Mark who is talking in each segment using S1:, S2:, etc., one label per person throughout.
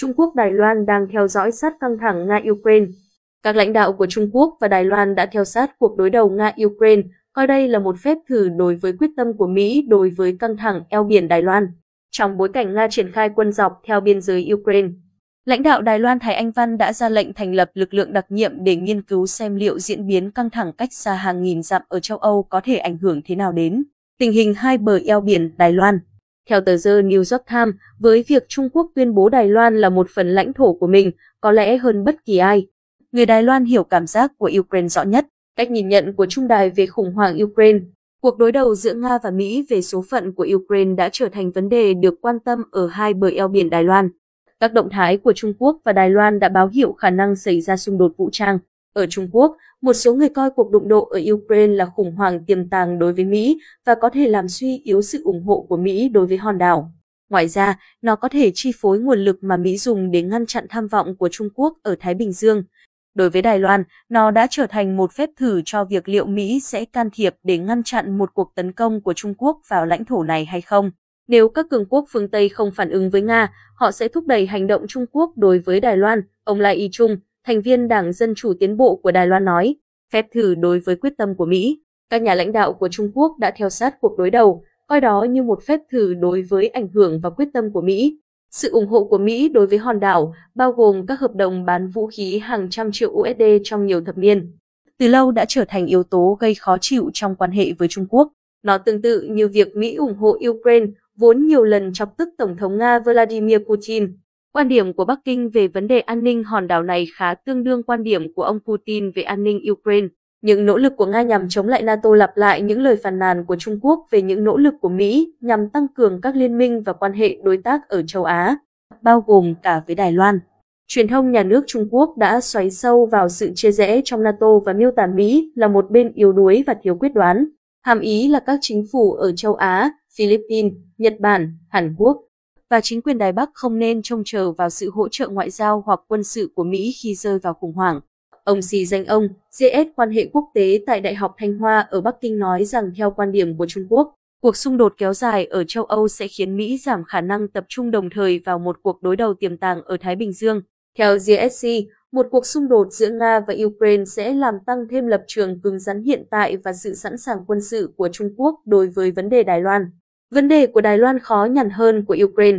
S1: Trung Quốc Đài Loan đang theo dõi sát căng thẳng Nga-Ukraine. Các lãnh đạo của Trung Quốc và Đài Loan đã theo sát cuộc đối đầu Nga-Ukraine, coi đây là một phép thử đối với quyết tâm của Mỹ đối với căng thẳng eo biển Đài Loan. Trong bối cảnh Nga triển khai quân dọc theo biên giới Ukraine, lãnh đạo Đài Loan Thái Anh Văn đã ra lệnh thành lập lực lượng đặc nhiệm để nghiên cứu xem liệu diễn biến căng thẳng cách xa hàng nghìn dặm ở châu Âu có thể ảnh hưởng thế nào đến tình hình hai bờ eo biển Đài Loan. Theo tờ The New York Times, với việc Trung Quốc tuyên bố Đài Loan là một phần lãnh thổ của mình, có lẽ hơn bất kỳ ai, người Đài Loan hiểu cảm giác của Ukraine rõ nhất. Cách nhìn nhận của Trung Đài về khủng hoảng Ukraine, cuộc đối đầu giữa Nga và Mỹ về số phận của Ukraine đã trở thành vấn đề được quan tâm ở hai bờ eo biển Đài Loan. Các động thái của Trung Quốc và Đài Loan đã báo hiệu khả năng xảy ra xung đột vũ trang. Ở Trung Quốc, một số người coi cuộc đụng độ ở Ukraine là khủng hoảng tiềm tàng đối với Mỹ và có thể làm suy yếu sự ủng hộ của Mỹ đối với hòn đảo. Ngoài ra, nó có thể chi phối nguồn lực mà Mỹ dùng để ngăn chặn tham vọng của Trung Quốc ở Thái Bình Dương. Đối với Đài Loan, nó đã trở thành một phép thử cho việc liệu Mỹ sẽ can thiệp để ngăn chặn một cuộc tấn công của Trung Quốc vào lãnh thổ này hay không. Nếu các cường quốc phương Tây không phản ứng với Nga, họ sẽ thúc đẩy hành động Trung Quốc đối với Đài Loan, ông Lai Y Trung, thành viên Đảng Dân Chủ Tiến Bộ của Đài Loan nói, phép thử đối với quyết tâm của Mỹ. Các nhà lãnh đạo của Trung Quốc đã theo sát cuộc đối đầu, coi đó như một phép thử đối với ảnh hưởng và quyết tâm của Mỹ. Sự ủng hộ của Mỹ đối với hòn đảo bao gồm các hợp đồng bán vũ khí hàng trăm triệu USD trong nhiều thập niên. Từ lâu đã trở thành yếu tố gây khó chịu trong quan hệ với Trung Quốc. Nó tương tự như việc Mỹ ủng hộ Ukraine, vốn nhiều lần chọc tức Tổng thống Nga Vladimir Putin. Quan điểm của Bắc Kinh về vấn đề an ninh hòn đảo này khá tương đương quan điểm của ông Putin về an ninh Ukraine. Những nỗ lực của Nga nhằm chống lại NATO lặp lại những lời phàn nàn của Trung Quốc về những nỗ lực của Mỹ nhằm tăng cường các liên minh và quan hệ đối tác ở châu Á, bao gồm cả với Đài Loan. Truyền thông nhà nước Trung Quốc đã xoáy sâu vào sự chia rẽ trong NATO và miêu tả Mỹ là một bên yếu đuối và thiếu quyết đoán. Hàm ý là các chính phủ ở châu Á, Philippines, Nhật Bản, Hàn Quốc và chính quyền Đài Bắc không nên trông chờ vào sự hỗ trợ ngoại giao hoặc quân sự của Mỹ khi rơi vào khủng hoảng. Ông xì danh ông, GS quan hệ quốc tế tại Đại học Thanh Hoa ở Bắc Kinh nói rằng theo quan điểm của Trung Quốc, cuộc xung đột kéo dài ở châu Âu sẽ khiến Mỹ giảm khả năng tập trung đồng thời vào một cuộc đối đầu tiềm tàng ở Thái Bình Dương. Theo GSC, một cuộc xung đột giữa Nga và Ukraine sẽ làm tăng thêm lập trường cứng rắn hiện tại và sự sẵn sàng quân sự của Trung Quốc đối với vấn đề Đài Loan. Vấn đề của Đài Loan khó nhằn hơn của Ukraine.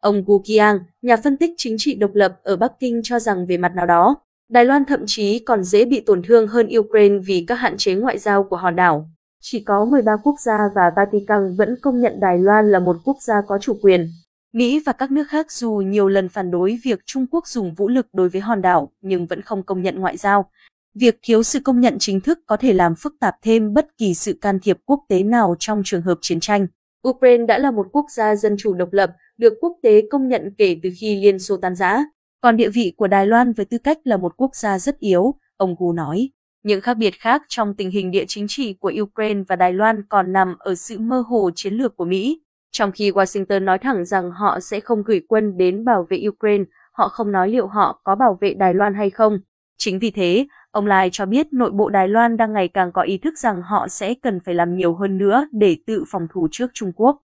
S1: Ông Gu Qiang, nhà phân tích chính trị độc lập ở Bắc Kinh cho rằng về mặt nào đó, Đài Loan thậm chí còn dễ bị tổn thương hơn Ukraine vì các hạn chế ngoại giao của hòn đảo. Chỉ có 13 quốc gia và Vatican vẫn công nhận Đài Loan là một quốc gia có chủ quyền. Mỹ và các nước khác dù nhiều lần phản đối việc Trung Quốc dùng vũ lực đối với hòn đảo nhưng vẫn không công nhận ngoại giao. Việc thiếu sự công nhận chính thức có thể làm phức tạp thêm bất kỳ sự can thiệp quốc tế nào trong trường hợp chiến tranh. Ukraine đã là một quốc gia dân chủ độc lập, được quốc tế công nhận kể từ khi Liên Xô tan rã. Còn địa vị của Đài Loan với tư cách là một quốc gia rất yếu, ông Gu nói. Những khác biệt khác trong tình hình địa chính trị của Ukraine và Đài Loan còn nằm ở sự mơ hồ chiến lược của Mỹ. Trong khi Washington nói thẳng rằng họ sẽ không gửi quân đến bảo vệ Ukraine, họ không nói liệu họ có bảo vệ Đài Loan hay không. Chính vì thế, ông Lai cho biết nội bộ Đài Loan đang ngày càng có ý thức rằng họ sẽ cần phải làm nhiều hơn nữa để tự phòng thủ trước Trung Quốc.